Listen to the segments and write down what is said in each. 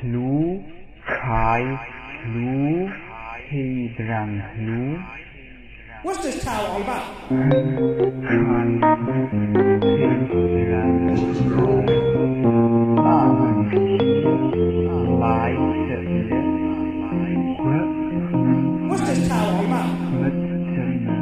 Hlu, Kai, Hlu, He Drang Hlu, What's this towel all about? Kai, He Drang Hlu, Ba Hân Xí, Lai Trợ Liệt, Quất What's this towel all about? Mất Chân Nữ,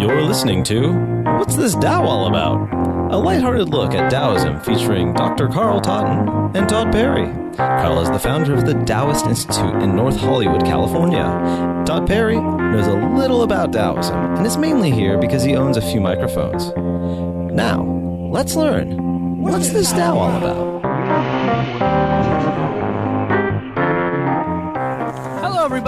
You're listening to What's This Tao All About? A lighthearted look at Taoism featuring Dr. Carl Totten and Todd Perry. Carl is the founder of the Taoist Institute in North Hollywood, California. Todd Perry knows a little about Taoism and is mainly here because he owns a few microphones. Now, let's learn. What's this Tao all about?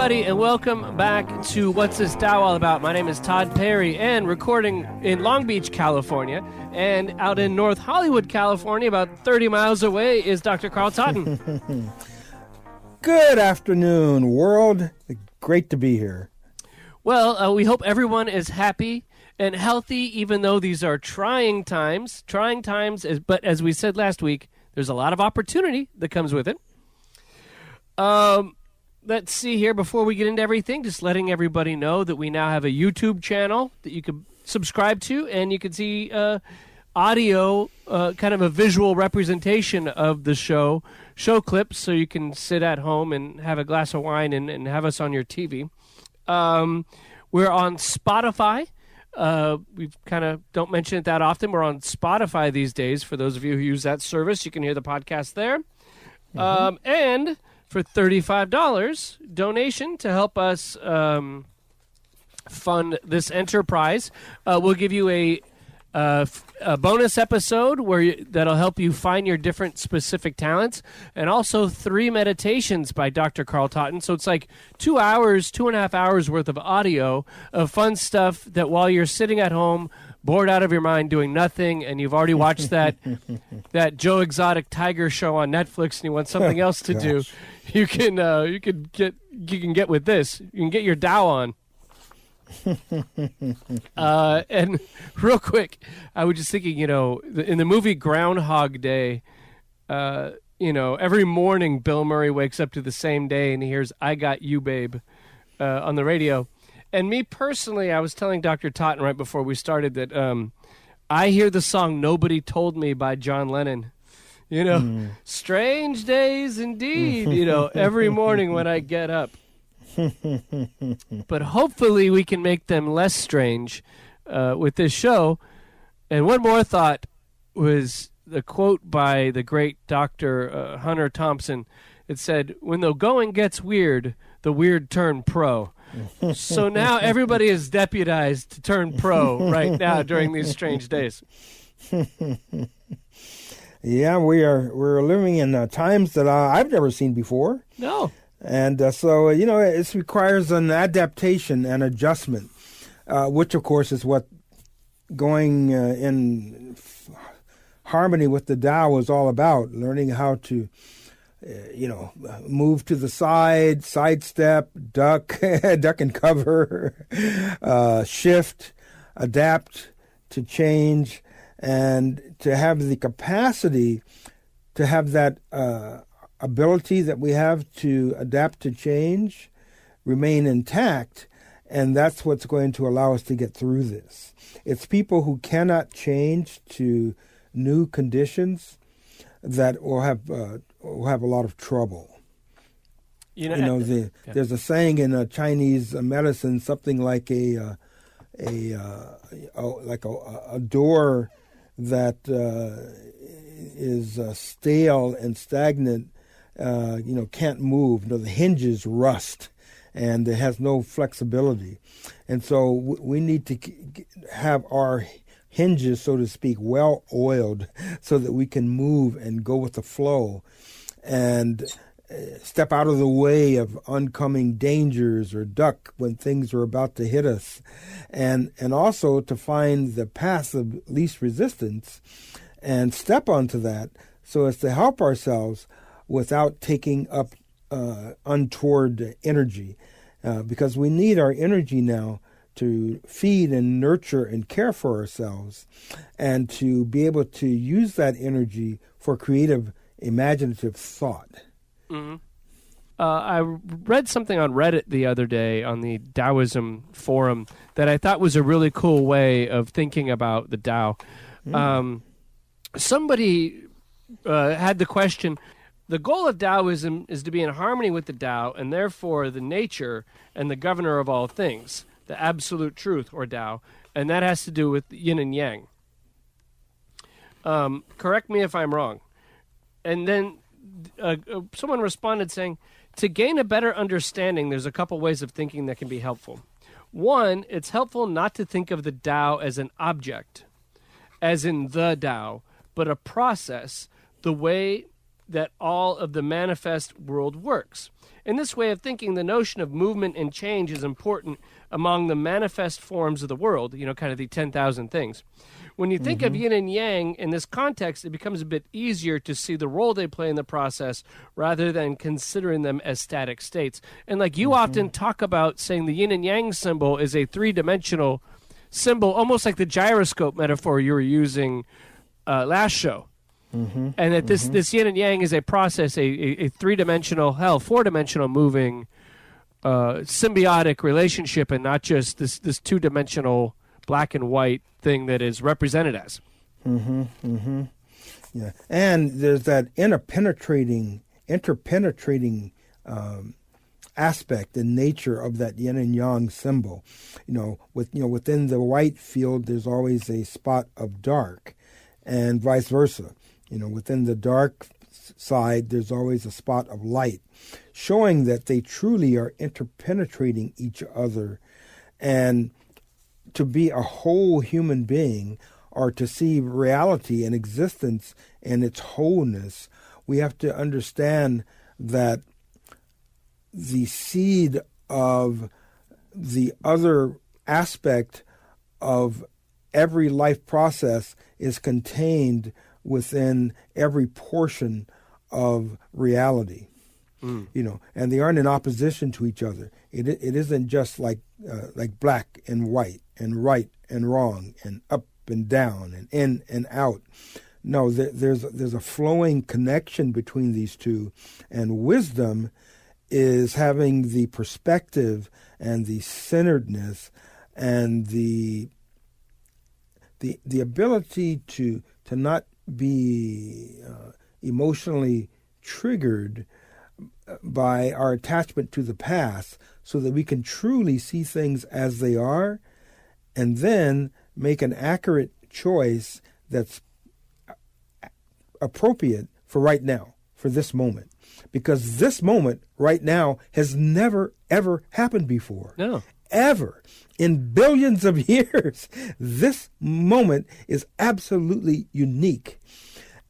Everybody, and welcome back to What's This Tao All About? My name is Todd Perry, and recording in Long Beach, California, and out in North Hollywood, California, about 30 miles away, is Dr. Carl Totten. Good afternoon, world. Great to be here. well, uh, we hope everyone is happy and healthy, even though these are trying times. Trying times, is, but as we said last week, there's a lot of opportunity that comes with it. Um, let's see here before we get into everything just letting everybody know that we now have a youtube channel that you can subscribe to and you can see uh, audio uh, kind of a visual representation of the show show clips so you can sit at home and have a glass of wine and, and have us on your tv um, we're on spotify. Uh, we kind of don't mention it that often we're on spotify these days. For those of you who use that service you can hear the podcast there. Um, and for $35 donation to help us um, fund this enterprise, uh, we'll give you a, uh, a bonus episode where you, that'll help you find your different specific talents, and also three meditations by Dr. Carl Totten. So it's like two hours, two and a half hours worth of audio of fun stuff that while you're sitting at home, bored out of your mind, doing nothing, and you've already watched that that Joe Exotic Tiger show on Netflix, and you want something else to do, you can uh, you can get you can get with this. You can get your Dow on. uh, and real quick, I was just thinking, you know, in the movie Groundhog Day, uh, you know, every morning Bill Murray wakes up to the same day and he hears "I Got You, Babe" uh, on the radio. And me personally, I was telling Dr. Totten right before we started that um, I hear the song "Nobody Told Me" by John Lennon. You know, strange days indeed. You know, every morning when I get up. but hopefully, we can make them less strange uh, with this show. And one more thought was the quote by the great Dr. Uh, Hunter Thompson. It said, When the going gets weird, the weird turn pro. so now everybody is deputized to turn pro right now during these strange days. Yeah, we are we're living in uh, times that uh, I've never seen before, No. and uh, so you know it requires an adaptation and adjustment, uh, which of course is what going uh, in f- harmony with the Tao is all about. Learning how to. Uh, you know, move to the side, sidestep, duck, duck and cover, uh, shift, adapt to change, and to have the capacity to have that uh, ability that we have to adapt to change remain intact. And that's what's going to allow us to get through this. It's people who cannot change to new conditions that will have uh, will have a lot of trouble. You know, You know, the, yeah. there's a saying in uh, Chinese uh, medicine, something like a uh, a, uh, a like a, a door that uh, is uh, stale and stagnant. Uh, you know, can't move. You know, the hinges rust, and it has no flexibility. And so we need to have our hinges, so to speak, well oiled, so that we can move and go with the flow, and step out of the way of oncoming dangers or duck when things are about to hit us, and and also to find the path of least resistance, and step onto that so as to help ourselves without taking up uh, untoward energy, uh, because we need our energy now to feed and nurture and care for ourselves, and to be able to use that energy for creative, imaginative thought. Uh, I read something on Reddit the other day on the Taoism forum that I thought was a really cool way of thinking about the Tao. Um, somebody uh, had the question the goal of Taoism is to be in harmony with the Tao and therefore the nature and the governor of all things, the absolute truth or Tao, and that has to do with yin and yang. Um, correct me if I'm wrong. And then uh, uh, someone responded saying, to gain a better understanding, there's a couple ways of thinking that can be helpful. One, it's helpful not to think of the Tao as an object, as in the Tao, but a process, the way that all of the manifest world works. In this way of thinking, the notion of movement and change is important among the manifest forms of the world, you know, kind of the 10,000 things. When you think of yin and yang in this context, it becomes a bit easier to see the role they play in the process rather than considering them as static states. And like you often talk about saying the yin and yang symbol is a three dimensional symbol, almost like the gyroscope metaphor you were using uh, last show. And that this, this yin and yang is a process, a, a, a three dimensional, hell, four dimensional moving uh, symbiotic relationship and not just this, this two dimensional black and white thing that is represented as. Mm-hmm. Mm-hmm. Yeah, and there's that interpenetrating, interpenetrating um, aspect and nature of that yin and yang symbol. You know, with you know within the white field, there's always a spot of dark, and vice versa. You know, within the dark side, there's always a spot of light, showing that they truly are interpenetrating each other, and to be a whole human being or to see reality and existence in its wholeness, we have to understand that the seed of the other aspect of every life process is contained within every portion of reality mm. you know, and they aren't in opposition to each other. It it isn't just like uh, like black and white and right and wrong and up and down and in and out. No, there, there's there's a flowing connection between these two, and wisdom is having the perspective and the centeredness and the the the ability to to not be uh, emotionally triggered by our attachment to the past so that we can truly see things as they are and then make an accurate choice that's appropriate for right now, for this moment. Because this moment right now has never, ever happened before. No. Ever. In billions of years, this moment is absolutely unique.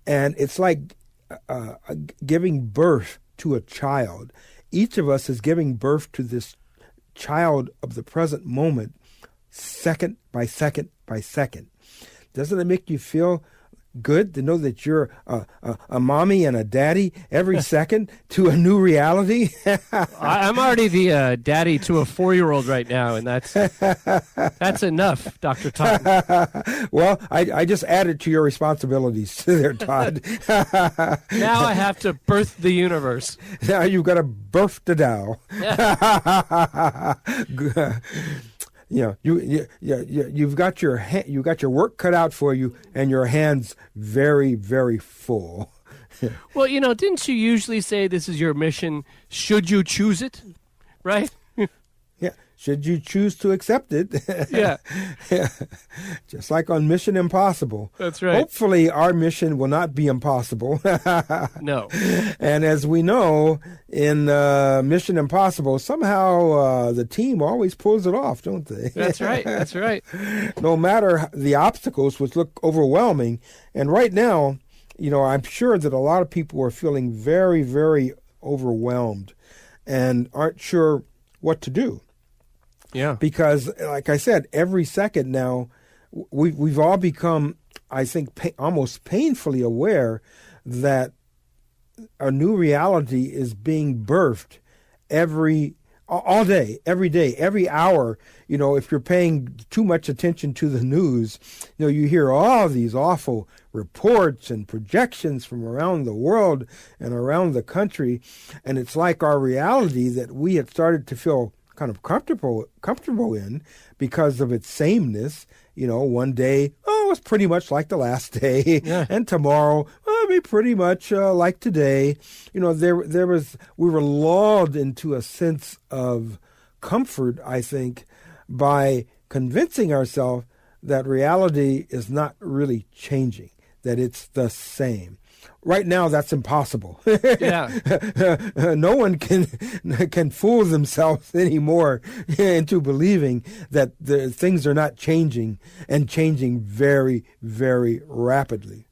And it's like uh, uh, giving birth to a child. Each of us is giving birth to this child of the present moment, second by second by second. Doesn't it make you feel good to know that you're a, a, a mommy and a daddy every second to a new reality? I, I'm already the uh, daddy to a four year old right now, and that's that's enough, Dr. Todd. well, I, I just added to your responsibilities there, Todd. Now I have to birth the universe. now you've got to birth the Tao. You know, you, you, you, you- you've got your ha- you got your work cut out for you, and your hands very, very full. Well, you know, didn't you usually say this is your mission should you choose it? Right? Yeah, should you choose to accept it? Yeah. Just like on Mission Impossible. That's right. Hopefully, our mission will not be impossible. No. and as we know, in uh, Mission Impossible, somehow uh, the team always pulls it off, don't they? That's right. That's right. no matter the obstacles, which look overwhelming. And right now, you know, I'm sure that a lot of people are feeling very, very overwhelmed and aren't sure what to do Yeah. because, like I said, every second now, we we've all become, I think, pa- almost painfully aware that a new reality is being birthed every all- day, every day, every hour. You know, if you're paying too much attention to the news, you know, you hear all these awful reports and projections from around the world and around the country, and it's like our reality that we had started to feel kind of comfortable comfortable in because of its sameness. You know, one day, oh, it's pretty much like the last day, Yeah. and tomorrow, oh, it'll be pretty much uh, like today. You know, there there was we were lulled into a sense of comfort. I think by convincing ourselves that reality is not really changing, that it's the same. Right now, that's impossible. Yeah. no one can can fool themselves anymore into believing that the things are not changing and changing very, very rapidly.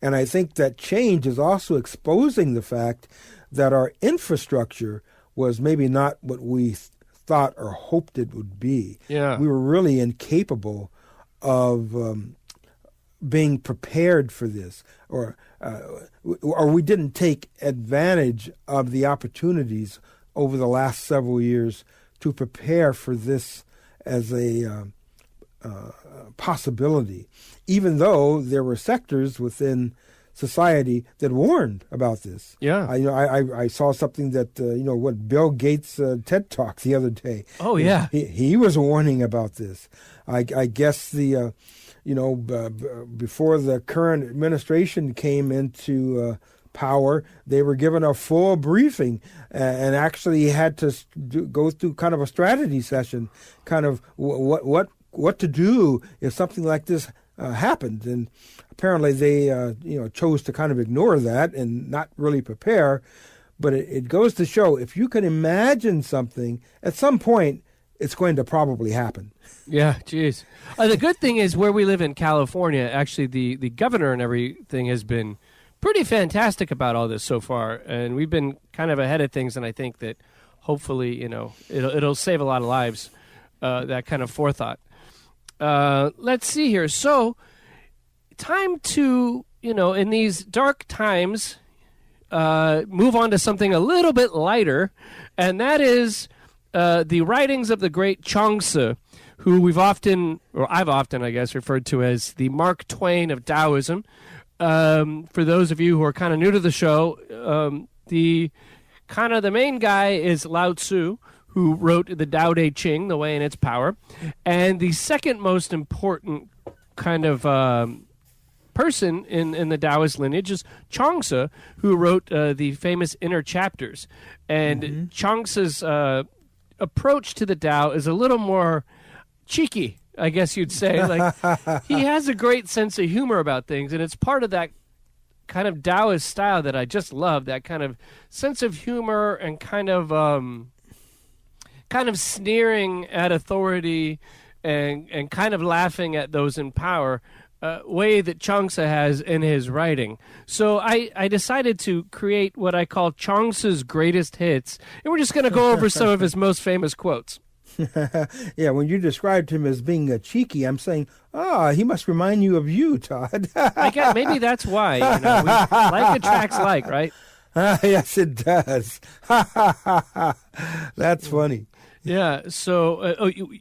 And I think that change is also exposing the fact that our infrastructure was maybe not what we th- thought or hoped it would be. Yeah. We were really incapable of um, being prepared for this, or uh, or we didn't take advantage of the opportunities over the last several years to prepare for this as a uh, uh, possibility, even though there were sectors within society that warned about this. Yeah. I, you know, I, I, I saw something that uh, you know what Bill Gates uh, TED talk the other day. Oh, yeah. he, he was warning about this. I, I guess the uh, you know before the current administration came into uh, power, they were given a full briefing and actually had to do, go through kind of a strategy session, kind of wh- what what what to do if something like this uh, happened. And apparently they uh, you know chose to kind of ignore that and not really prepare. But it, it goes to show if you can imagine something at some point, it's going to probably happen. Yeah, jeez. Uh, the good thing is where we live in California, actually, the, the governor and everything has been pretty fantastic about all this so far, and we've been kind of ahead of things. And I think that hopefully, you know, it'll it'll save a lot of lives. Uh, that kind of forethought. Uh, let's see here. So, time to you know, in these dark times, uh, move on to something a little bit lighter, and that is uh, the writings of the great Chuang-Tzu, who we've often, or I've often, I guess, referred to as the Mark Twain of Taoism. Um, for those of you who are kind of new to the show, um, the kind of the main guy is Lao Tzu, who wrote the Tao Te Ching, The Way and Its Power, and the second most important kind of um, person in, in the Taoist lineage is Chuang-Tzu, who wrote uh, the famous Inner Chapters. And Chuang-Tzu's uh, approach to the Tao is a little more cheeky, I guess you'd say. Like he has a great sense of humor about things, and it's part of that kind of Taoist style that I just love. That kind of sense of humor and kind of um, kind of sneering at authority and and kind of laughing at those in power. Uh, way that Chuang-Tzu has in his writing. So I, I decided to create what I call Chuang-Tzu's greatest hits, and we're just going to go over some of his most famous quotes. Yeah, when you described him as being a cheeky, I'm saying, ah, he must remind you of you, Todd. I guess maybe that's why. You know, we, like attracts like, right? Ah, yes, it does. That's funny. Yeah. So, uh, oh, you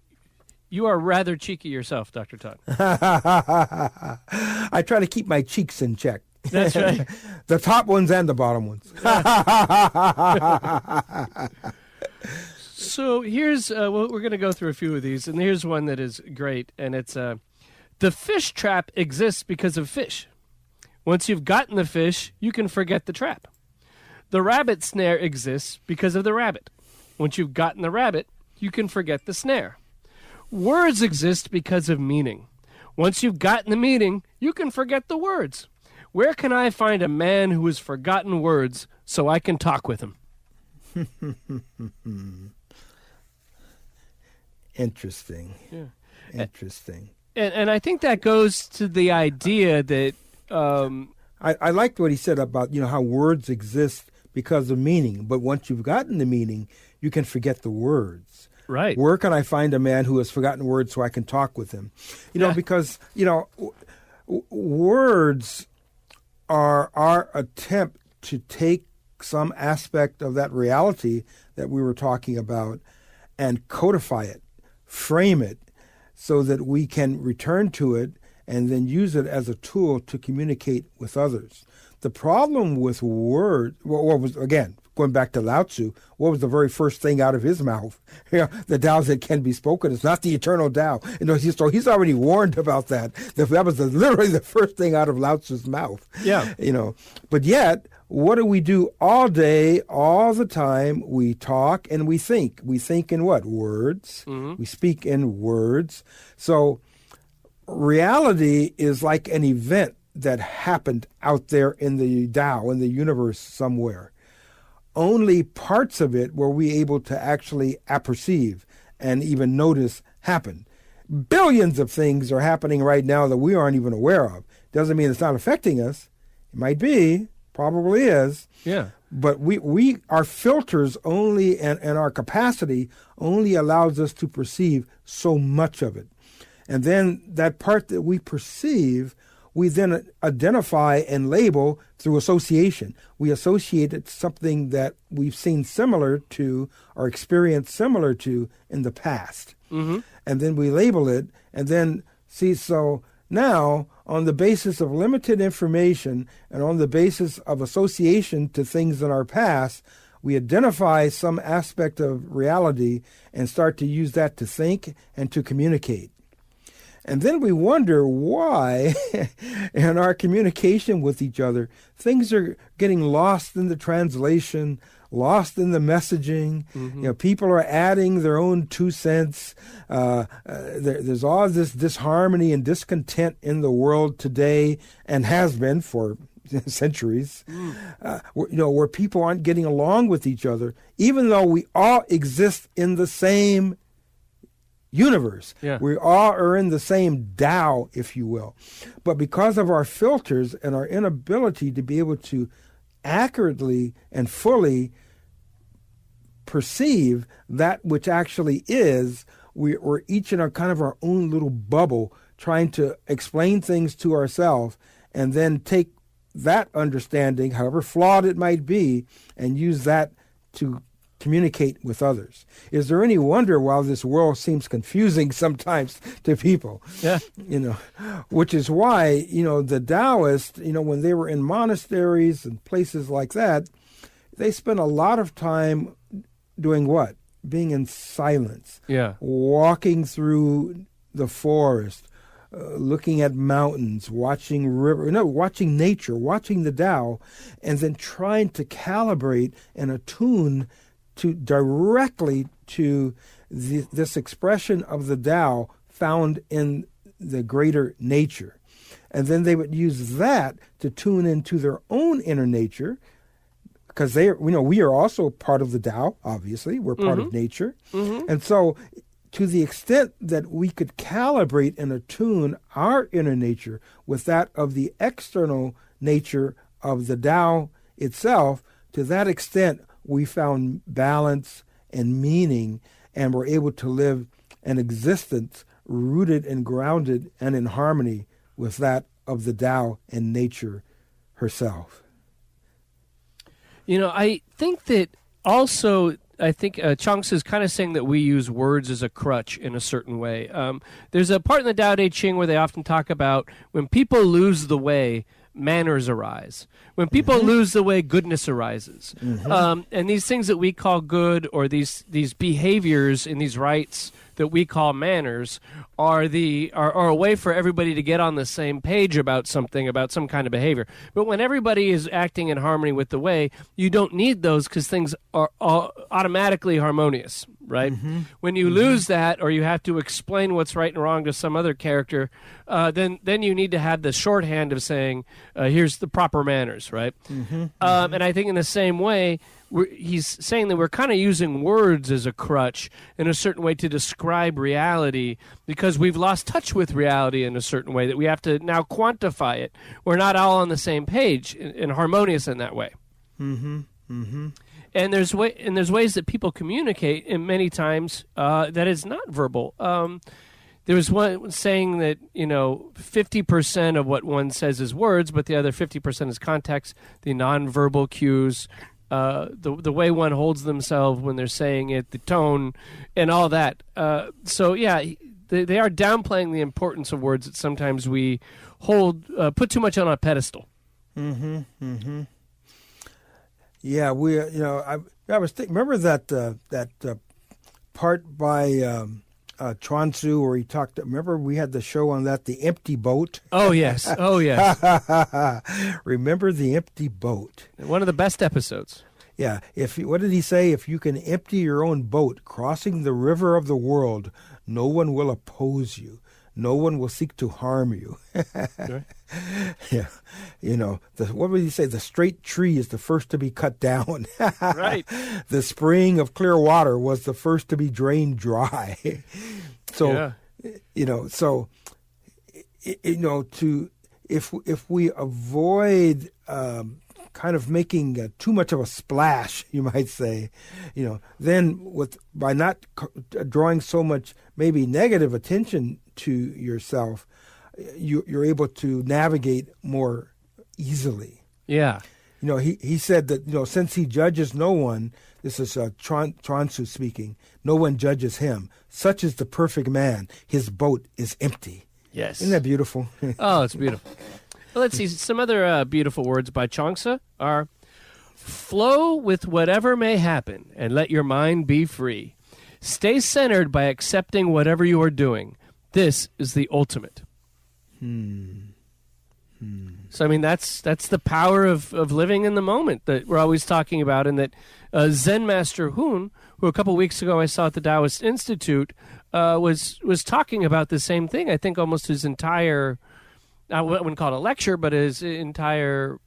you are rather cheeky yourself, Doctor Todd. I try to keep my cheeks in check. That's right. the top ones and the bottom ones. So here's uh, well, we're going to go through a few of these, and here's one that is great, and it's uh, the fish trap exists because of fish. Once you've gotten the fish, you can forget the trap. The rabbit snare exists because of the rabbit. Once you've gotten the rabbit, you can forget the snare. Words exist because of meaning. Once you've gotten the meaning, you can forget the words. Where can I find a man who has forgotten words so I can talk with him? Interesting. Yeah. Interesting. And, and I think that goes to the idea that um, I, I liked what he said about you know how words exist because of meaning, but once you've gotten the meaning, you can forget the words. Right, Where can I find a man who has forgotten words so I can talk with him? You know, Yeah. because you know, w- w- words are our attempt to take some aspect of that reality that we were talking about and codify it, frame it, so that we can return to it and then use it as a tool to communicate with others. The problem with word, what was again going back to Lao Tzu, what was the very first thing out of his mouth? Yeah, the Tao that can be spoken. It's not the eternal Tao. You know, so he's already warned about that. That was the, literally the first thing out of Lao Tzu's mouth. Yeah. You know, but yet, what do we do all day, all the time? We talk and we think. We think in what? Words. Mm-hmm. We speak in words. So reality is like an event that happened out there in the Tao, in the universe somewhere. Only parts of it were we able to actually apperceive and even notice happen. Billions of things are happening right now that we aren't even aware of. Doesn't mean it's not affecting us. It might be, probably is. Yeah. But we, we our filters only and, and our capacity only allows us to perceive so much of it. And then that part that we perceive, we then identify and label through association. We associate it something that we've seen similar to or experienced similar to in the past. Mm-hmm. And then we label it and then see, so now on the basis of limited information and on the basis of association to things in our past, we identify some aspect of reality and start to use that to think and to communicate. And then we wonder why, in our communication with each other, things are getting lost in the translation, lost in the messaging. You know, people are adding their own two cents. Uh, uh, there, there's all this disharmony and discontent in the world today, and has been for centuries. Uh, you know, where people aren't getting along with each other, even though we all exist in the same universe. Yeah. We all are in the same Tao, if you will. But because of our filters and our inability to be able to accurately and fully perceive that which actually is, we, we're each in our kind of our own little bubble trying to explain things to ourselves and then take that understanding, however flawed it might be, and use that to communicate with others. Is there any wonder why this world seems confusing sometimes to people? Yeah. You know, which is why, you know, the Taoists, you know, when they were in monasteries and places like that, they spent a lot of time doing what? Being in silence, Yeah. walking through the forest, uh, looking at mountains, watching river, no, watching nature, watching the Tao, and then trying to calibrate and attune to directly to the, this expression of the Tao found in the greater nature. And then they would use that to tune into their own inner nature, because they, are, you know, we are also part of the Tao. Obviously, we're part of mm-hmm. nature, mm-hmm. and so to the extent that we could calibrate and attune our inner nature with that of the external nature of the Tao itself, to that extent we found balance and meaning and were able to live an existence rooted and grounded and in harmony with that of the Tao and nature herself. You know, I think that also. I think uh, Chuang-Tzu is kind of saying that we use words as a crutch in a certain way. Um, there's a part in the Tao Te Ching where they often talk about when people lose the way, manners arise. When people lose the way, goodness arises. Um, and these things that we call good, or these these behaviors and these rites that we call manners, are the are, are a way for everybody to get on the same page about something, about some kind of behavior. But when everybody is acting in harmony with the way, you don't need those because things are, are automatically harmonious, right? When you lose that, or you have to explain what's right and wrong to some other character, uh, then then you need to have the shorthand of saying, uh, "Here's the proper manners," right? Um, and I think in the same way, he's saying that we're kind of using words as a crutch in a certain way to describe reality because we've lost touch with reality in a certain way that we have to now quantify it. We're not all on the same page and, harmonious in that way. Mm-hmm. Mm-hmm. And there's way and there's ways that people communicate, and many times uh, that is not verbal. Um, there was one saying that you know 50% of what one says is words but the other 50% is context the nonverbal cues uh, the the way one holds themselves when they're saying it, the tone, and all that. Uh, so yeah, they, they are downplaying the importance of words that sometimes we hold uh, put too much on a pedestal. Mm-hmm. Mm-hmm. Yeah, we. You know, I, I was thinking. Remember that uh, that uh, part by um, uh, Chuang-Tzu where he talked. Remember we had the show on that, the empty boat. Oh yes, oh yes, remember the empty boat? one of the best episodes. Yeah. If what did he say? If you can empty your own boat, crossing the river of the world, no one will oppose you. No one will seek to harm you. yeah. You know, the, what would he say? The straight tree is the first to be cut down. Right. the spring of clear water was the first to be drained dry. so, Yeah. you know, so, you know, to, if, if we avoid, um, kind of making uh, too much of a splash, you might say, you know, then with, by not c- drawing so much maybe negative attention to yourself, you, you're able to navigate more easily. Yeah, You know, he, he said that, you know, since he judges no one, this is uh, Tron, Chuang-Tzu speaking, no one judges him. Such is the perfect man. His boat is empty. yes. Isn't that beautiful? Oh, it's beautiful. Well, let's see. Some other uh, beautiful words by Chuang-Tzu are flow with whatever may happen and let your mind be free. Stay centered by accepting whatever you are doing. This is the ultimate. So I mean that's that's the power of, of living in the moment that we're always talking about, and that uh, Zen Master Hoon, who a couple weeks ago I saw at the Taoist Institute, uh, was was talking about the same thing. I think almost his entire I wouldn't call it a lecture, but his entire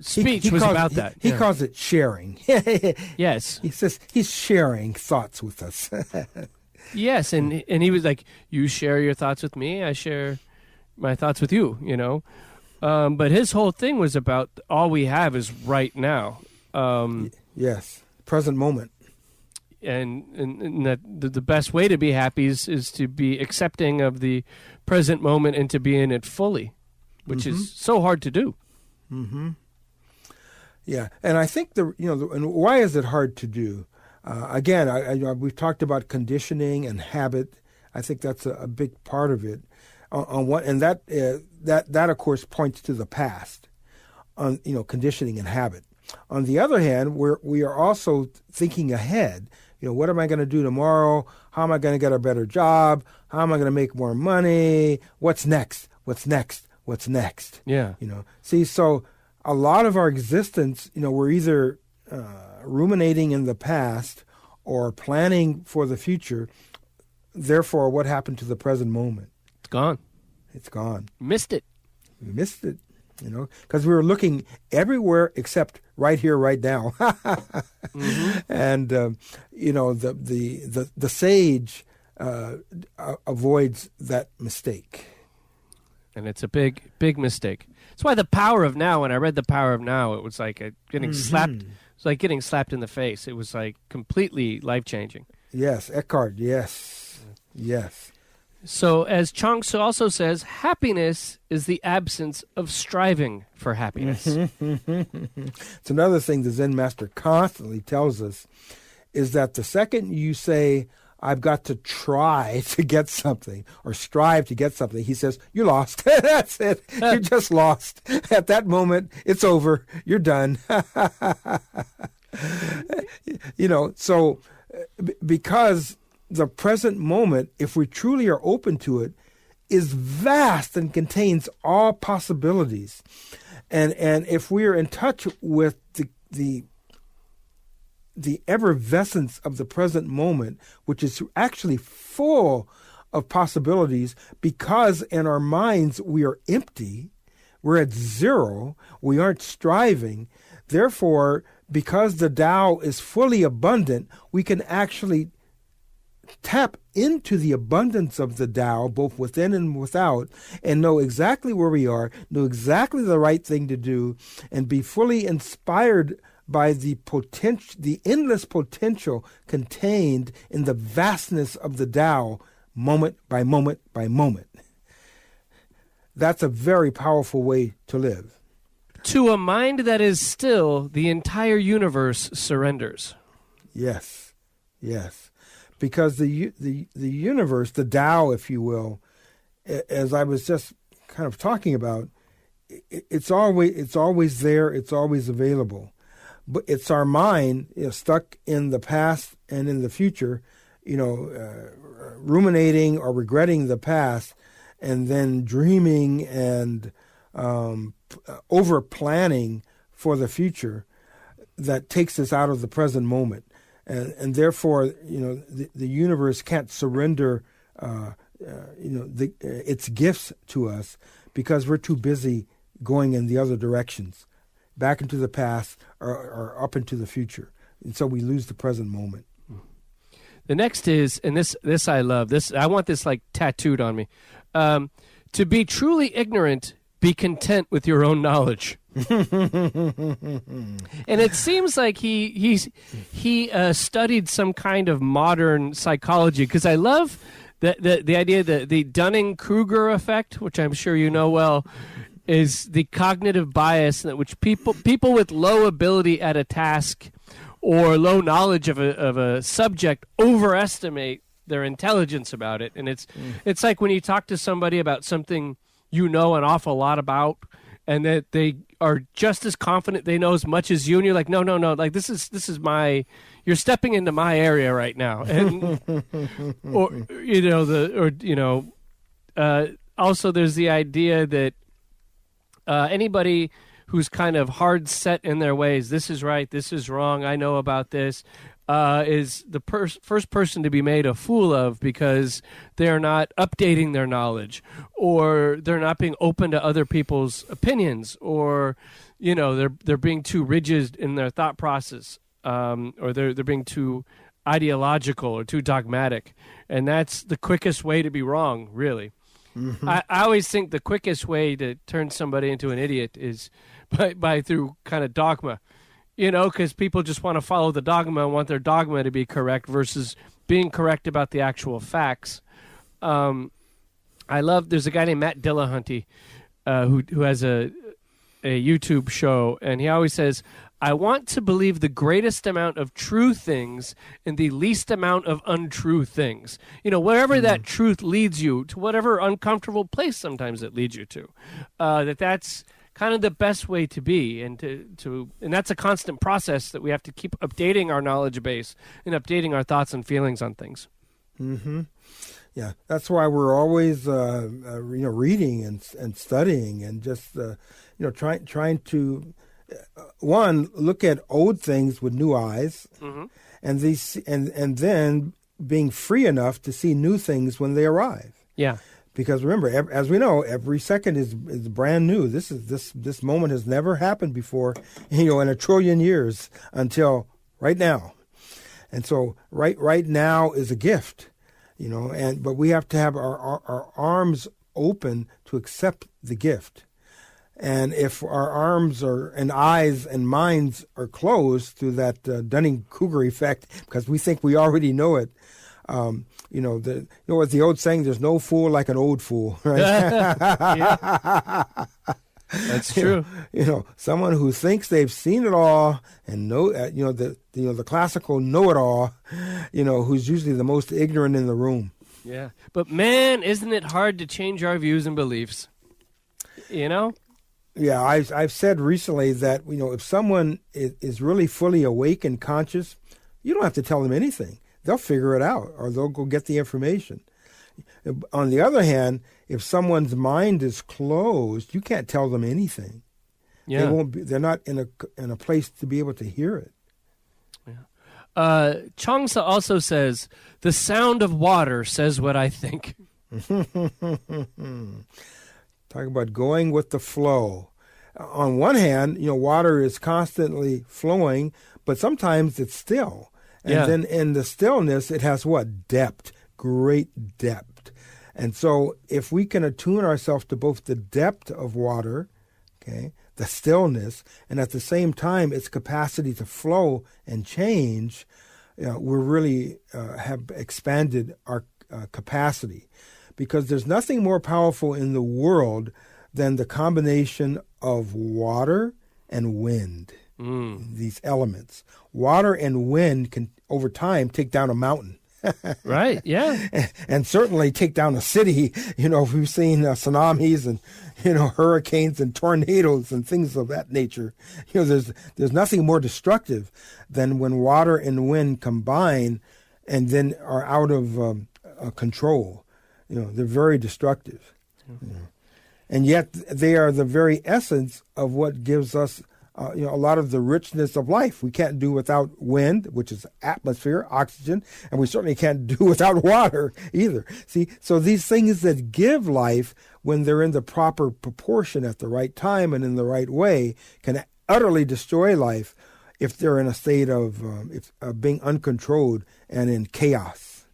speech He- he was calls- about he- that. He Yeah. calls it sharing. yes, he says he's sharing thoughts with us. yes, and and he was like, "You share your thoughts with me, I share my thoughts with you." You know, um, but his whole thing was about all we have is right now. Um, yes, present moment. and, and, and that the, the best way to be happy is, is to be accepting of the present moment and to be in it fully, which is so hard to do. Hmm. Yeah, and I think the you know, the, and why is it hard to do? Uh, again, I, I, we've talked about conditioning and habit. I think that's a, a big part of it. On, on what, and that uh, that that of course points to the past. On you know, conditioning and habit. On the other hand, we're we are also thinking ahead. You know, what am I going to do tomorrow? How am I going to get a better job? How am I going to make more money? What's next? What's next? What's next? Yeah. You know, see, so a lot of our existence, you know, we're either uh, ruminating in the past or planning for the future. Therefore, what happened to the present moment? It's gone. It's gone. Missed it. We missed it, you know, because we were looking everywhere except right here, right now. And um, you know, the the the, the sage uh, avoids that mistake. And it's a big, big mistake. That's why the power of now, when I read the power of now, it was like a, getting slapped. It was like getting slapped in the face. It was like completely life changing. Yes, Eckhart. Yes, yes. So, as Chuang-Tzu also says, happiness is the absence of striving for happiness. It's another thing the Zen master constantly tells us is that the second you say, I've got to try to get something or strive to get something, he says, You're lost. That's it. You're just lost. At that moment, it's over. You're done. you know, so uh, because the present moment, if we truly are open to it, is vast and contains all possibilities. And and if we are in touch with the the the effervescence of the present moment, which is actually full of possibilities, because in our minds we are empty, we're at zero, we aren't striving. Therefore, because the Tao is fully abundant, we can actually tap into the abundance of the Tao, both within and without, and know exactly where we are, know exactly the right thing to do, and be fully inspired by the potential, the endless potential contained in the vastness of the Tao, moment by moment by moment. That's a very powerful way to live. To a mind that is still, the entire universe surrenders. Yes, yes, because the the the universe, the Tao, if you will, as I was just kind of talking about, it's always it's always there, it's always available, but it's our mind you know, stuck in the past and in the future, you know, uh, ruminating or regretting the past, and then dreaming and um, over planning for the future that takes us out of the present moment, and and therefore you know the, the universe can't surrender uh, uh, you know the, uh, its gifts to us because we're too busy going in the other directions, back into the past or, or up into the future, and so we lose the present moment. The next is, and this this I love. This I want this like tattooed on me. Um, to be truly ignorant, be content with your own knowledge. and it seems like he he's he uh, studied some kind of modern psychology because I love the the, the idea that the Dunning Kruger effect, which I'm sure you know well, is the cognitive bias that which people people with low ability at a task or low knowledge of a of a subject overestimate their intelligence about it, and it's it's like when you talk to somebody about something you know an awful lot about and that they are just as confident they know as much as you and you're like no no no like this is this is my you're stepping into my area right now. And or you know the or you know uh also there's the idea that uh anybody who's kind of hard set in their ways this is right this is wrong i know about this uh, is the pers- first person to be made a fool of because they're not updating their knowledge or they're not being open to other people's opinions or you know they're they're being too rigid in their thought process um, or they're they're being too ideological or too dogmatic. And that's the quickest way to be wrong really I, I always think the quickest way to turn somebody into an idiot is by, by through kind of dogma you know, because people just want to follow the dogma and want their dogma to be correct versus being correct about the actual facts. Um, I love. There's a guy named Matt Dillahunty uh, who who has a a YouTube show, and he always says, "I want to believe the greatest amount of true things and the least amount of untrue things. You know, wherever that truth leads you to, whatever uncomfortable place sometimes it leads you to, uh, that that's." kind of the best way to be and to, to and that's a constant process that we have to keep updating our knowledge base and updating our thoughts and feelings on things Mm-hmm. Yeah, that's why we're always, uh, uh, you know, reading and and studying and just, uh, you know, trying trying to, one, look at old things with new eyes, mm-hmm. and these and and then being free enough to see new things when they arrive. yeah Because remember, ev- as we know, every second is is brand new. This is this this moment has never happened before, you know, in a trillion years until right now. And so right right now is a gift, you know, and but we have to have our, our, our arms open to accept the gift. And if our arms are and eyes and minds are closed through that uh, Dunning Kruger effect, because we think we already know it, um, you know, the you know what the old saying: "There's no fool like an old fool." Right? that's true you know, someone who thinks they've seen it all and know, uh, you know, the you know the classical know-it-all, you know, who's usually the most ignorant in the room. yeah but man isn't it hard to change our views and beliefs you know Yeah, I've I've said recently that you know if someone is, is really fully awake and conscious, you don't have to tell them anything; they'll figure it out, or they'll go get the information. On the other hand, if someone's mind is closed, you can't tell them anything. Yeah. They won't be, they're not in a in a place to be able to hear it. uh Chuang-Tzu also says the sound of water says what i think Talk about going with the flow. On one hand, you know, water is constantly flowing, but sometimes it's still. And Yeah. then in the stillness, it has what? Depth, great depth. And so if we can attune ourselves to both the depth of water, okay, the stillness, and at the same time its capacity to flow and change, you know, we're really uh, have expanded our uh, capacity because there's nothing more powerful in the world than the combination of water and wind. Mm. These elements, water and wind, can over time take down a mountain. Right? Yeah. and certainly take down a city. You know, we've seen uh, tsunamis and you know hurricanes and tornadoes and things of that nature. You know, there's there's nothing more destructive than when water and wind combine and then are out of um, uh, control. You know, they're very destructive. You know. And yet they are the very essence of what gives us uh, you know, a lot of the richness of life. We can't do without wind, which is atmosphere, oxygen, and we certainly can't do without water either. See, so these things that give life, when they're in the proper proportion at the right time and in the right way, can utterly destroy life if they're in a state of um, if, uh, being uncontrolled and in chaos.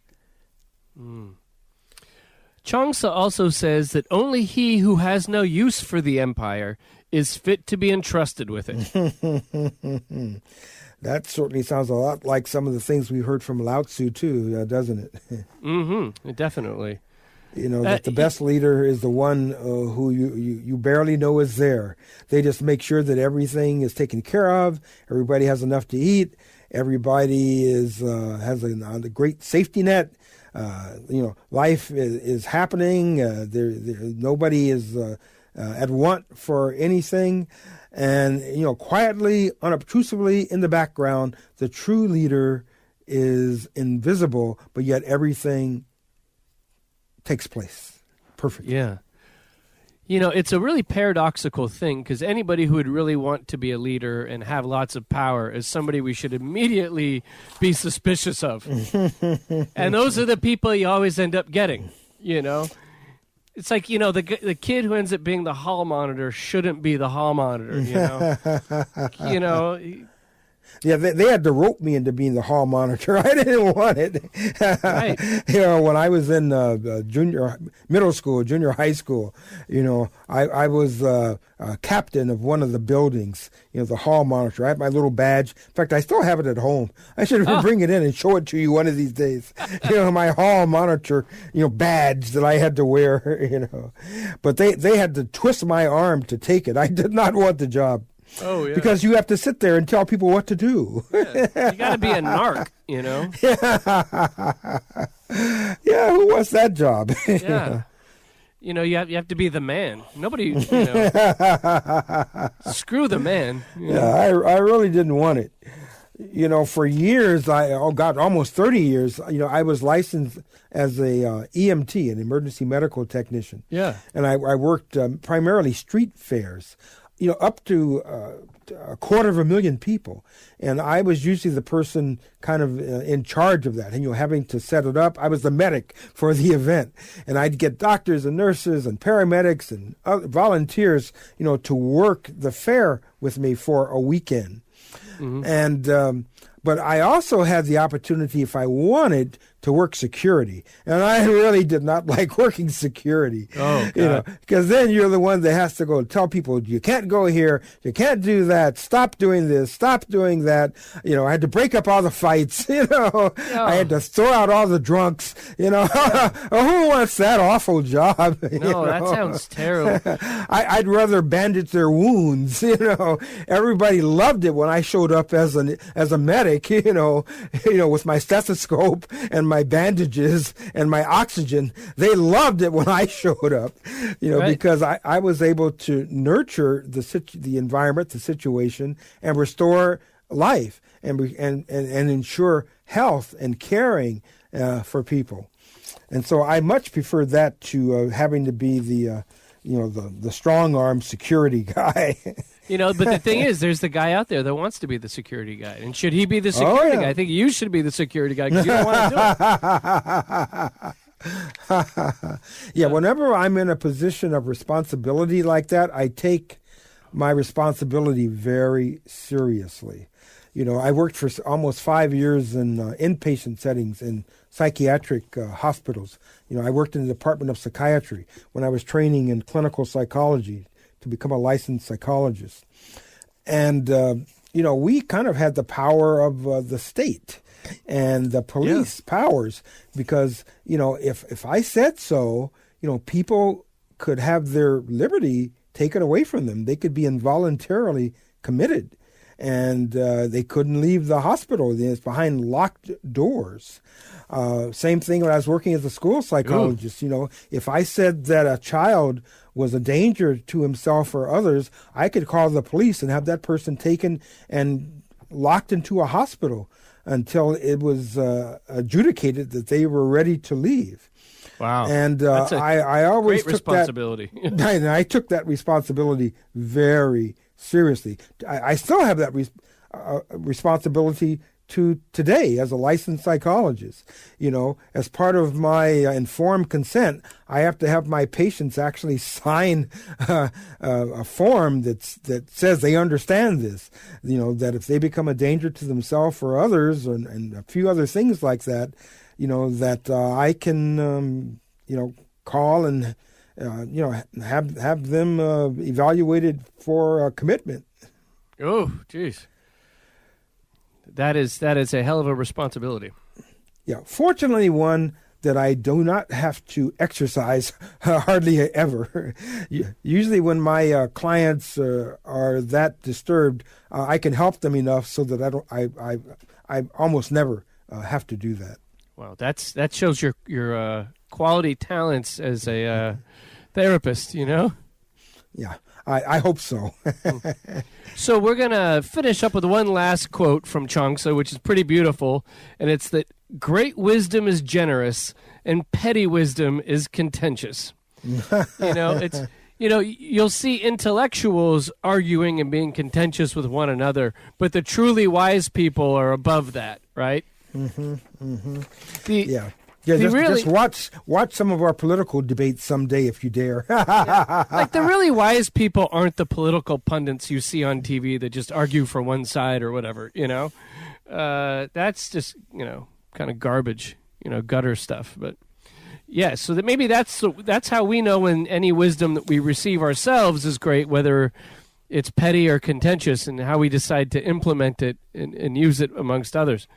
Chuang-Tzu also says that only he who has no use for the empire is fit to be entrusted with it. That certainly sounds a lot like some of the things we heard from Lao Tzu too, uh, doesn't it? mm-hmm. Definitely. You know, Uh, that the best leader is the one uh, who you, you, you barely know is there. They just make sure that everything is taken care of, everybody has enough to eat, everybody is uh, has a, a great safety net. Uh, you know, life is, is happening. Uh, there, there, nobody is uh, uh, at want for anything. And, you know, quietly, unobtrusively in the background, the true leader is invisible, but yet everything takes place Perfect. Yeah. You know, it's a really paradoxical thing because anybody who would really want to be a leader and have lots of power is somebody we should immediately be suspicious of. and those are the people you always end up getting, you know? It's like, you know, the the kid who ends up being the hall monitor shouldn't be the hall monitor, you know? you know, Yeah, they, they had to rope me into being the hall monitor. I didn't want it. Right. you know, when I was in uh, uh, junior, middle school, junior high school, you know, I, I was uh, uh, captain of one of the buildings, you know, the hall monitor. I had my little badge. In fact, I still have it at home. I should bring it in and show it to you one of these days. you know, my hall monitor, you know, badge that I had to wear, you know. But they, they had to twist my arm to take it. I did not want the job. Oh, yeah. Because you have to sit there and tell people what to do. you got to be a narc, you know? yeah, yeah. who wants that job? Yeah. You know, you have, you have to be the man. Nobody, you know. screw the man. know. yeah, I, I really didn't want it. You know, for years, I oh god, almost thirty years. You know, I was licensed as a uh, EMT, an emergency medical technician. Yeah. and I, I worked um, primarily street fairs. You know, up to uh, a quarter of a million people, and I was usually the person kind of uh, in charge of that. And you know, having to set it up, I was the medic for the event, and I'd get doctors and nurses and paramedics and other volunteers, you know, to work the fair with me for a weekend. And um, but I also had the opportunity, if I wanted, to work security, and I really did not like working security. Oh, you know, because then you're the one that has to go tell people you can't go here, you can't do that, stop doing this, stop doing that. You know, I had to break up all the fights. You know, oh. I had to throw out all the drunks. You know, who wants that awful job? you No, that sounds terrible. I, I'd rather bandage their wounds. You know, everybody loved it when I showed up as an as a medic. You know, you know, with my stethoscope and my bandages and my oxygen. They loved it when I showed up. You know, Right. because I, I was able to nurture the situ- the environment, the situation, and restore life and re- and and, and ensure health and caring uh, for people. And so I much prefer that to uh, having to be the, uh, you know, the the strong arm security guy. You know, but the thing is, there's the guy out there that wants to be the security guy. And should he be the security Oh, yeah. guy? I think you should be the security guy because you don't want to do it. yeah, whenever I'm in a position of responsibility like that, I take my responsibility very seriously. You know, I worked for almost five years in uh, inpatient settings in psychiatric uh, hospitals. You know, I worked in the Department of Psychiatry when I was training in clinical psychology to become a licensed psychologist. And, uh, you know, we kind of had the power of uh, the state and the police powers because, you know, if, if I said so, you know, people could have their liberty taken away from them. They could be involuntarily committed, and uh, they couldn't leave the hospital. It's behind locked doors. Uh, same thing when I was working as a school psychologist. You know, if I said that a child was a danger to himself or others, I could call the police and have that person taken and locked into a hospital until it was uh, adjudicated that they were ready to leave. Wow. And uh, I, I always Great took that responsibility. and I took that responsibility very seriously. I, I still have that res- uh, responsibility to today as a licensed psychologist. You know, as part of my uh, informed consent, I have to have my patients actually sign uh, uh, a form that's that says they understand this. You know, that if they become a danger to themselves or others, and, and a few other things like that, you know, that uh, I can, um, you know, call and. Uh, you know, have have them uh, evaluated for uh, commitment. oh, jeez. That is that is a hell of a responsibility. Yeah, fortunately, one that I do not have to exercise hardly ever. Usually, when my uh, clients uh, are that disturbed, uh, I can help them enough so that I don't. I I, I almost never uh, have to do that. Wow, that's that shows your your uh, quality talents as a uh, therapist. You know. Yeah, I, I hope so. So we're gonna finish up with one last quote from Chuang-Tzu, which is pretty beautiful, and it's that great wisdom is generous and petty wisdom is contentious. you know, it's you know you'll see intellectuals arguing and being contentious with one another, but the truly wise people are above that, right? Mm-hmm. Mm-hmm. The, yeah. Yeah, just, really- just watch watch some of our political debates someday if you dare. like the really wise people aren't the political pundits you see on TV that just argue for one side or whatever. You know, uh, that's just you know kind of garbage. You know, gutter stuff. But yeah, so that maybe that's that's how we know when any wisdom that we receive ourselves is great, whether it's petty or contentious, and how we decide to implement it and, and use it amongst others.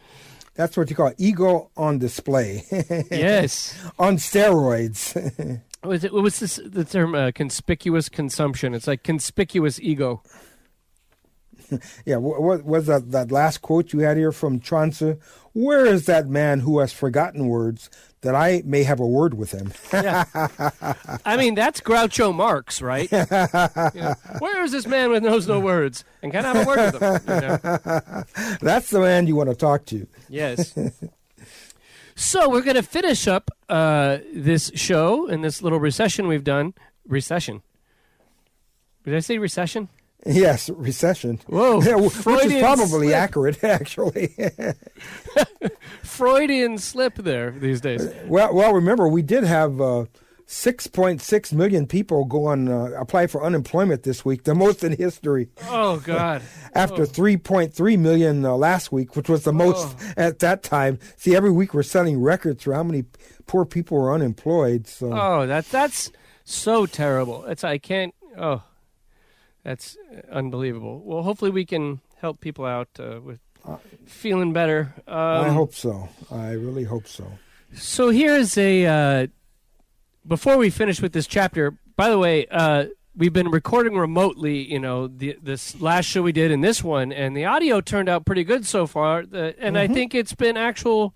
That's what you call ego on display, yes. on steroids. Was it, what was this, the term? Uh, conspicuous consumption. It's like conspicuous ego. Yeah, what, what was that, that last quote you had here from Chuang-Tzu? Where is that man who has forgotten words that I may have a word with him? Yeah. I mean, that's Groucho Marx, right? You know, Where is this man with knows no words? And can I have a word with him? You know? That's the man you want to talk to. Yes. So we're going to finish up uh, this show and this little recession we've done. Recession. Did I say recession? Yes, recession. Whoa, Yeah, which is Freudian probably slip. accurate, actually. Freudian slip there these days. well, well, remember we did have uh, 6.6 million people go on uh, apply for unemployment this week, the most in history. Oh God. After 3.3 million uh, last week, which was the most Oh. at that time. See, every week we're setting records for how many poor people are unemployed. So Oh, that that's so terrible. It's I can't. Oh, that's unbelievable. Well, hopefully we can help people out uh, with feeling better. Um, I hope so. I really hope so. So here's a. Uh, before we finish with this chapter, by the way, uh, we've been recording remotely. You know, the, this last show we did and this one, and the audio turned out pretty good so far. The, and I think it's been actual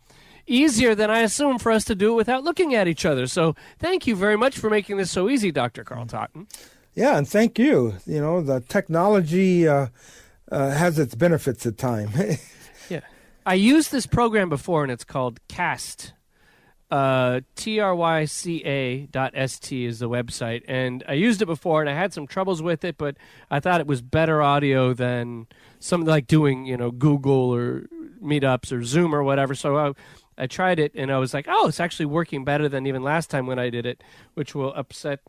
easier than I assumed for us to do it without looking at each other. So thank you very much for making this so easy, Dr. Carl Totten. Yeah, and thank you. You know, the technology uh, uh, has its benefits at time. Yeah. I used this program before, and it's called Cast. Uh, T-R-Y-C-A dot S-T is the website. And I used it before, and I had some troubles with it, but I thought it was better audio than something like doing, you know, Google or Meetups or Zoom or whatever. So I, I tried it, and I was like, oh, it's actually working better than even last time when I did it, which will upset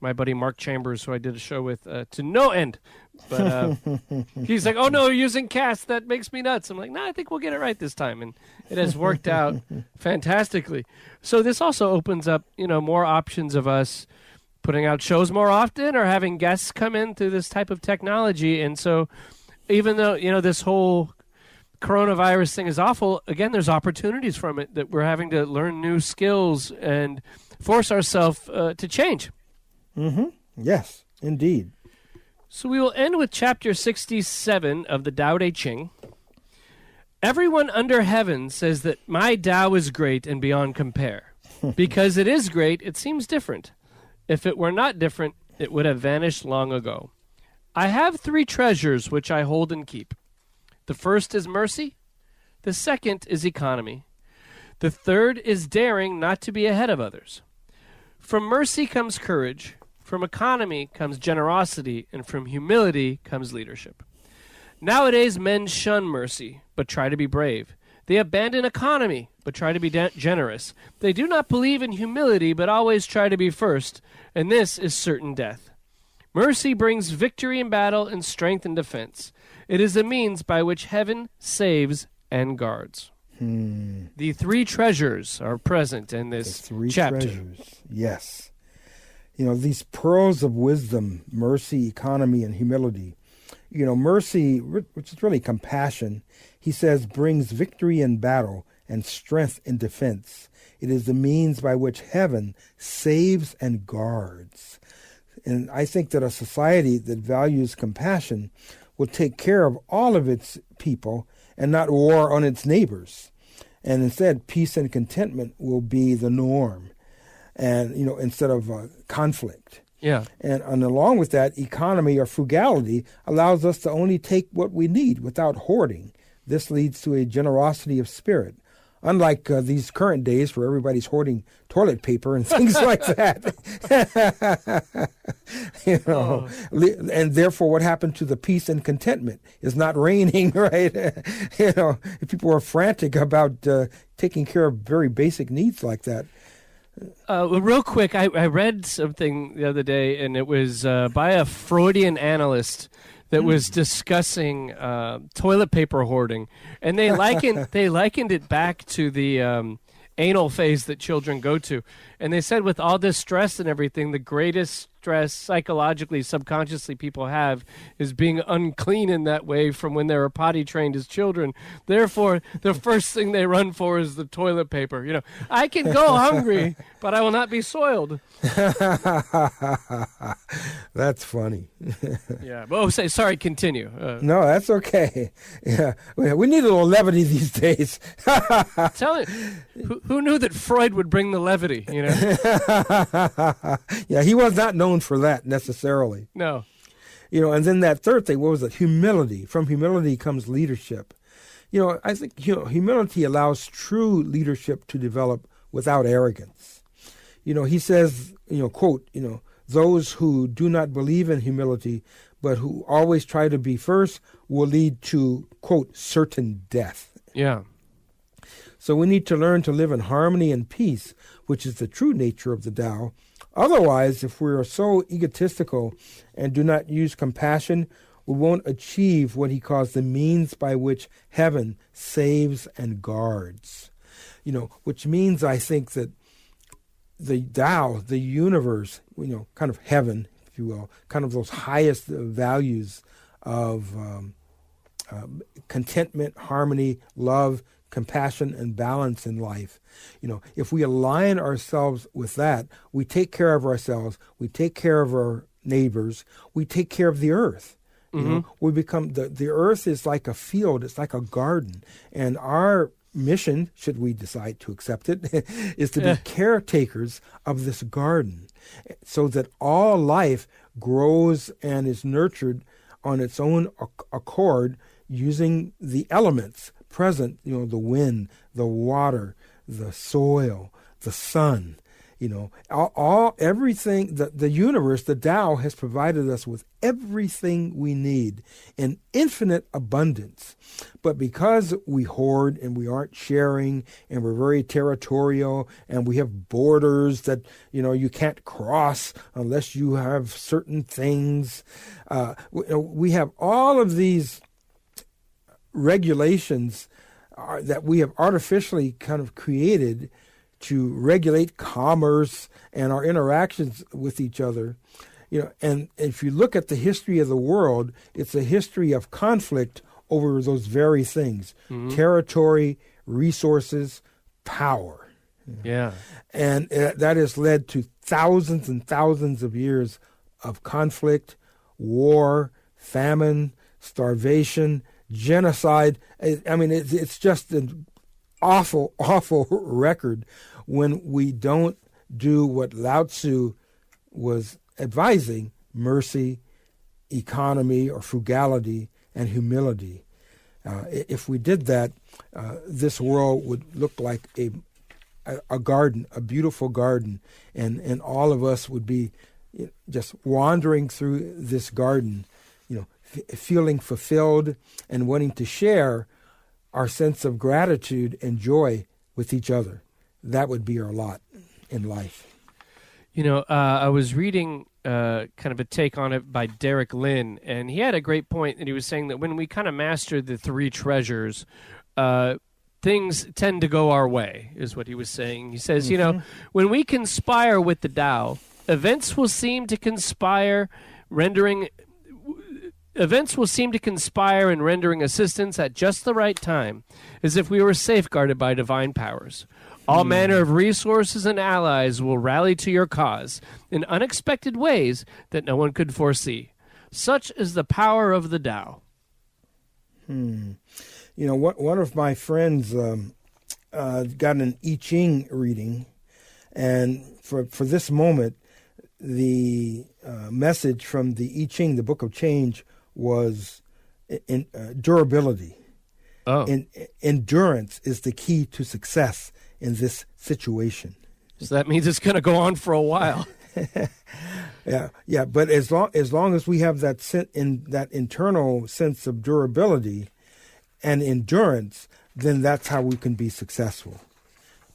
my buddy Mark Chambers, who I did a show with, uh, to no end. But uh, he's like, "Oh no, using cast. That makes me nuts." I'm like, "No, I think we'll get it right this time," and it has worked out fantastically. So this also opens up, you know, more options of us putting out shows more often or having guests come in through this type of technology. And so, even though you know this whole coronavirus thing is awful, again, there's opportunities from it that we're having to learn new skills and force ourselves uh, to change. Mm-hmm. yes, indeed. So we will end with chapter 67 of the Tao Te Ching. Everyone under heaven says that my Tao is great and beyond compare. because it is great, it seems different. If it were not different, it would have vanished long ago. I have three treasures which I hold and keep. The first is mercy, the second is economy, the third is daring not to be ahead of others. From mercy comes courage, from economy comes generosity, and from humility comes leadership. Nowadays, men shun mercy, but try to be brave. They abandon economy, but try to be de- generous. They do not believe in humility, but always try to be first, and this is certain death. Mercy brings victory in battle and strength in defense. It is a means by which heaven saves and guards. Hmm. The three treasures are present in this three chapter. treasures. Yes. You know, these pearls of wisdom, mercy, economy, and humility. You know, mercy, which is really compassion, he says, brings victory in battle and strength in defense. It is the means by which heaven saves and guards. And I think that a society that values compassion will take care of all of its people and not war on its neighbors. And instead, peace and contentment will be the norm, and you know, instead of uh, conflict. Yeah. And, and along with that, economy or frugality allows us to only take what we need without hoarding. This leads to a generosity of spirit. Unlike uh, these current days where everybody's hoarding toilet paper and things like that. you know, li- and therefore what happened to the peace and contentment is not reigning, right? you know, people are frantic about uh, taking care of very basic needs like that. Uh, real quick, I, I read something the other day, and it was uh, by a Freudian analyst that was discussing uh, toilet paper hoarding, and they likened they likened it back to the um, anal phase that children go to, and they said with all this stress and everything, the greatest stress psychologically, subconsciously people have is being unclean in that way from when they were potty trained as children. Therefore, the first thing they run for is the toilet paper. You know, I can go hungry, but I will not be soiled. That's funny. Yeah. Oh, say sorry. Continue. Uh, No, that's okay. Yeah, we we need a little levity these days. tell it. Who, who knew that Freud would bring the levity? You know. yeah, he was not known for that necessarily. No. You know, and then that third thing, what was it? Humility. From humility comes leadership. You know, I think you know, humility allows true leadership to develop without arrogance. You know, he says, you know, quote, you know, those who do not believe in humility, but who always try to be first, will lead to, quote, certain death. Yeah. So we need to learn to live in harmony and peace, which is the true nature of the Tao. Otherwise, if we are so egotistical and do not use compassion, we won't achieve what he calls the means by which heaven saves and guards. You know, which means I think that the Tao, the universe, you know, kind of heaven, if you will, kind of those highest values of um, uh, contentment, harmony, love, compassion, and balance in life. You know, if we align ourselves with that, we take care of ourselves, we take care of our neighbors, we take care of the earth. You know, mm-hmm. we become the the earth is like a field, it's like a garden, and our mission, should we decide to accept it, is to be caretakers of this garden, so that all life grows and is nurtured on its own accord using the elements present, you know, the wind, the water, the soil, the sun, you know, all, all everything, the, the universe, the Tao has provided us with everything we need in infinite abundance. But because we hoard and we aren't sharing and we're very territorial and we have borders that, you know, you can't cross unless you have certain things, uh, we, we have all of these regulations are, that we have artificially kind of created to regulate commerce and our interactions with each other. You know, and if you look at the history of the world, it's a history of conflict over those very things: territory, resources, power, Yeah. and uh, that has led to thousands and thousands of years of conflict, war, famine, starvation, genocide. I mean, it's, it's just an awful, awful record when we don't do what Lao Tzu was advising mercy, economy, or frugality, and humility. Uh, if we did that, uh, this world would look like a, a garden, a beautiful garden, and and all of us would be just wandering through this garden, f- feeling fulfilled and wanting to share our sense of gratitude and joy with each other. That would be our lot in life. You know, uh, I was reading uh, kind of a take on it by Derek Lin, and he had a great point that he was saying that when we kind of master the three treasures, uh, things tend to go our way, is what he was saying. He says, you know, when we conspire with the Tao, events will seem to conspire, rendering. Events will seem to conspire in rendering assistance at just the right time, as if we were safeguarded by divine powers. All manner of resources and allies will rally to your cause in unexpected ways that no one could foresee. Such is the power of the Tao. Hmm. You know, one one of my friends um, uh, got an I Ching reading, and for for this moment, the uh, message from the I Ching, the Book of Change, was in, uh, durability. Oh, En- endurance is the key to success in this situation. so that means it's going to go on for a while. Yeah, yeah. But as long as long as we have that sen- in that internal sense of durability and endurance, then that's how we can be successful.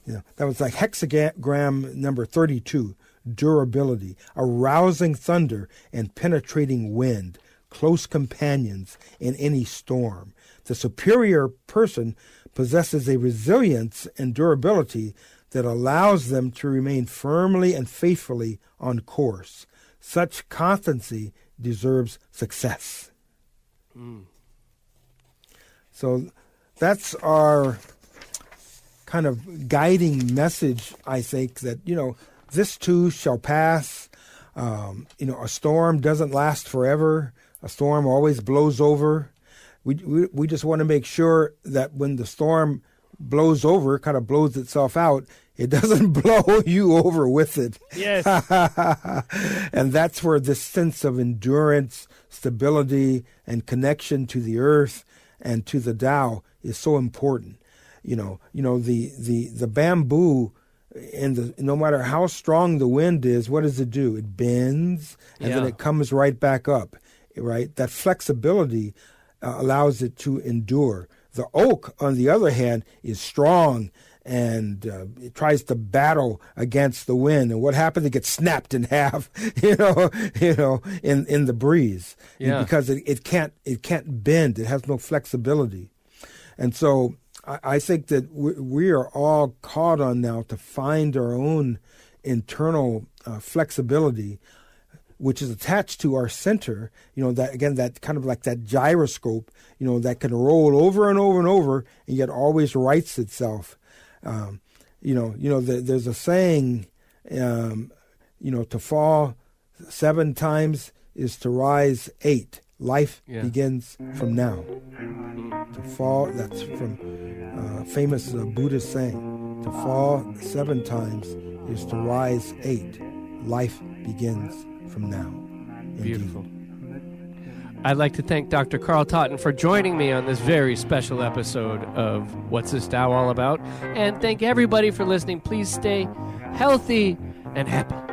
You know, that was like hexagram number thirty-two: durability, a rousing thunder and penetrating wind, close companions in any storm. The superior person possesses a resilience and durability that allows them to remain firmly and faithfully on course. Such constancy deserves success. So that's our kind of guiding message, I think, that, you know, this too shall pass. Um, you know, a storm doesn't last forever. A storm always blows over. We, we, we just want to make sure that when the storm blows over, kind of blows itself out, it doesn't blow you over with it. Yes. and that's where this sense of endurance, stability, and connection to the earth and to the Tao is so important. You know, you know the the the bamboo, and the no matter how strong the wind is, what does it do? It bends, and then it comes right back up. Right, that flexibility uh, allows it to endure. The oak, on the other hand, is strong and uh, it tries to battle against the wind. And what happens? It gets snapped in half, you know, you know, in, in the breeze Yeah. because it, it can't it can't bend. It has no flexibility, and so I, I think that we, we are all called on now to find our own internal uh, flexibility which is attached to our center, you know, that again, that kind of like that gyroscope, you know, that can roll over and over and over and yet always rights itself. Um, you know, you know, the, there's a saying, um, you know, to fall seven times is to rise eight. Life Yeah. begins from now. To fall, that's from uh, famous uh, Buddhist saying. To fall seven times is to rise eight. Life begins from now. Indeed. Beautiful. I'd like to thank Dr. Carl Totten for joining me on this very special episode of What's This Tao All About? And thank everybody for listening. Please stay healthy and happy.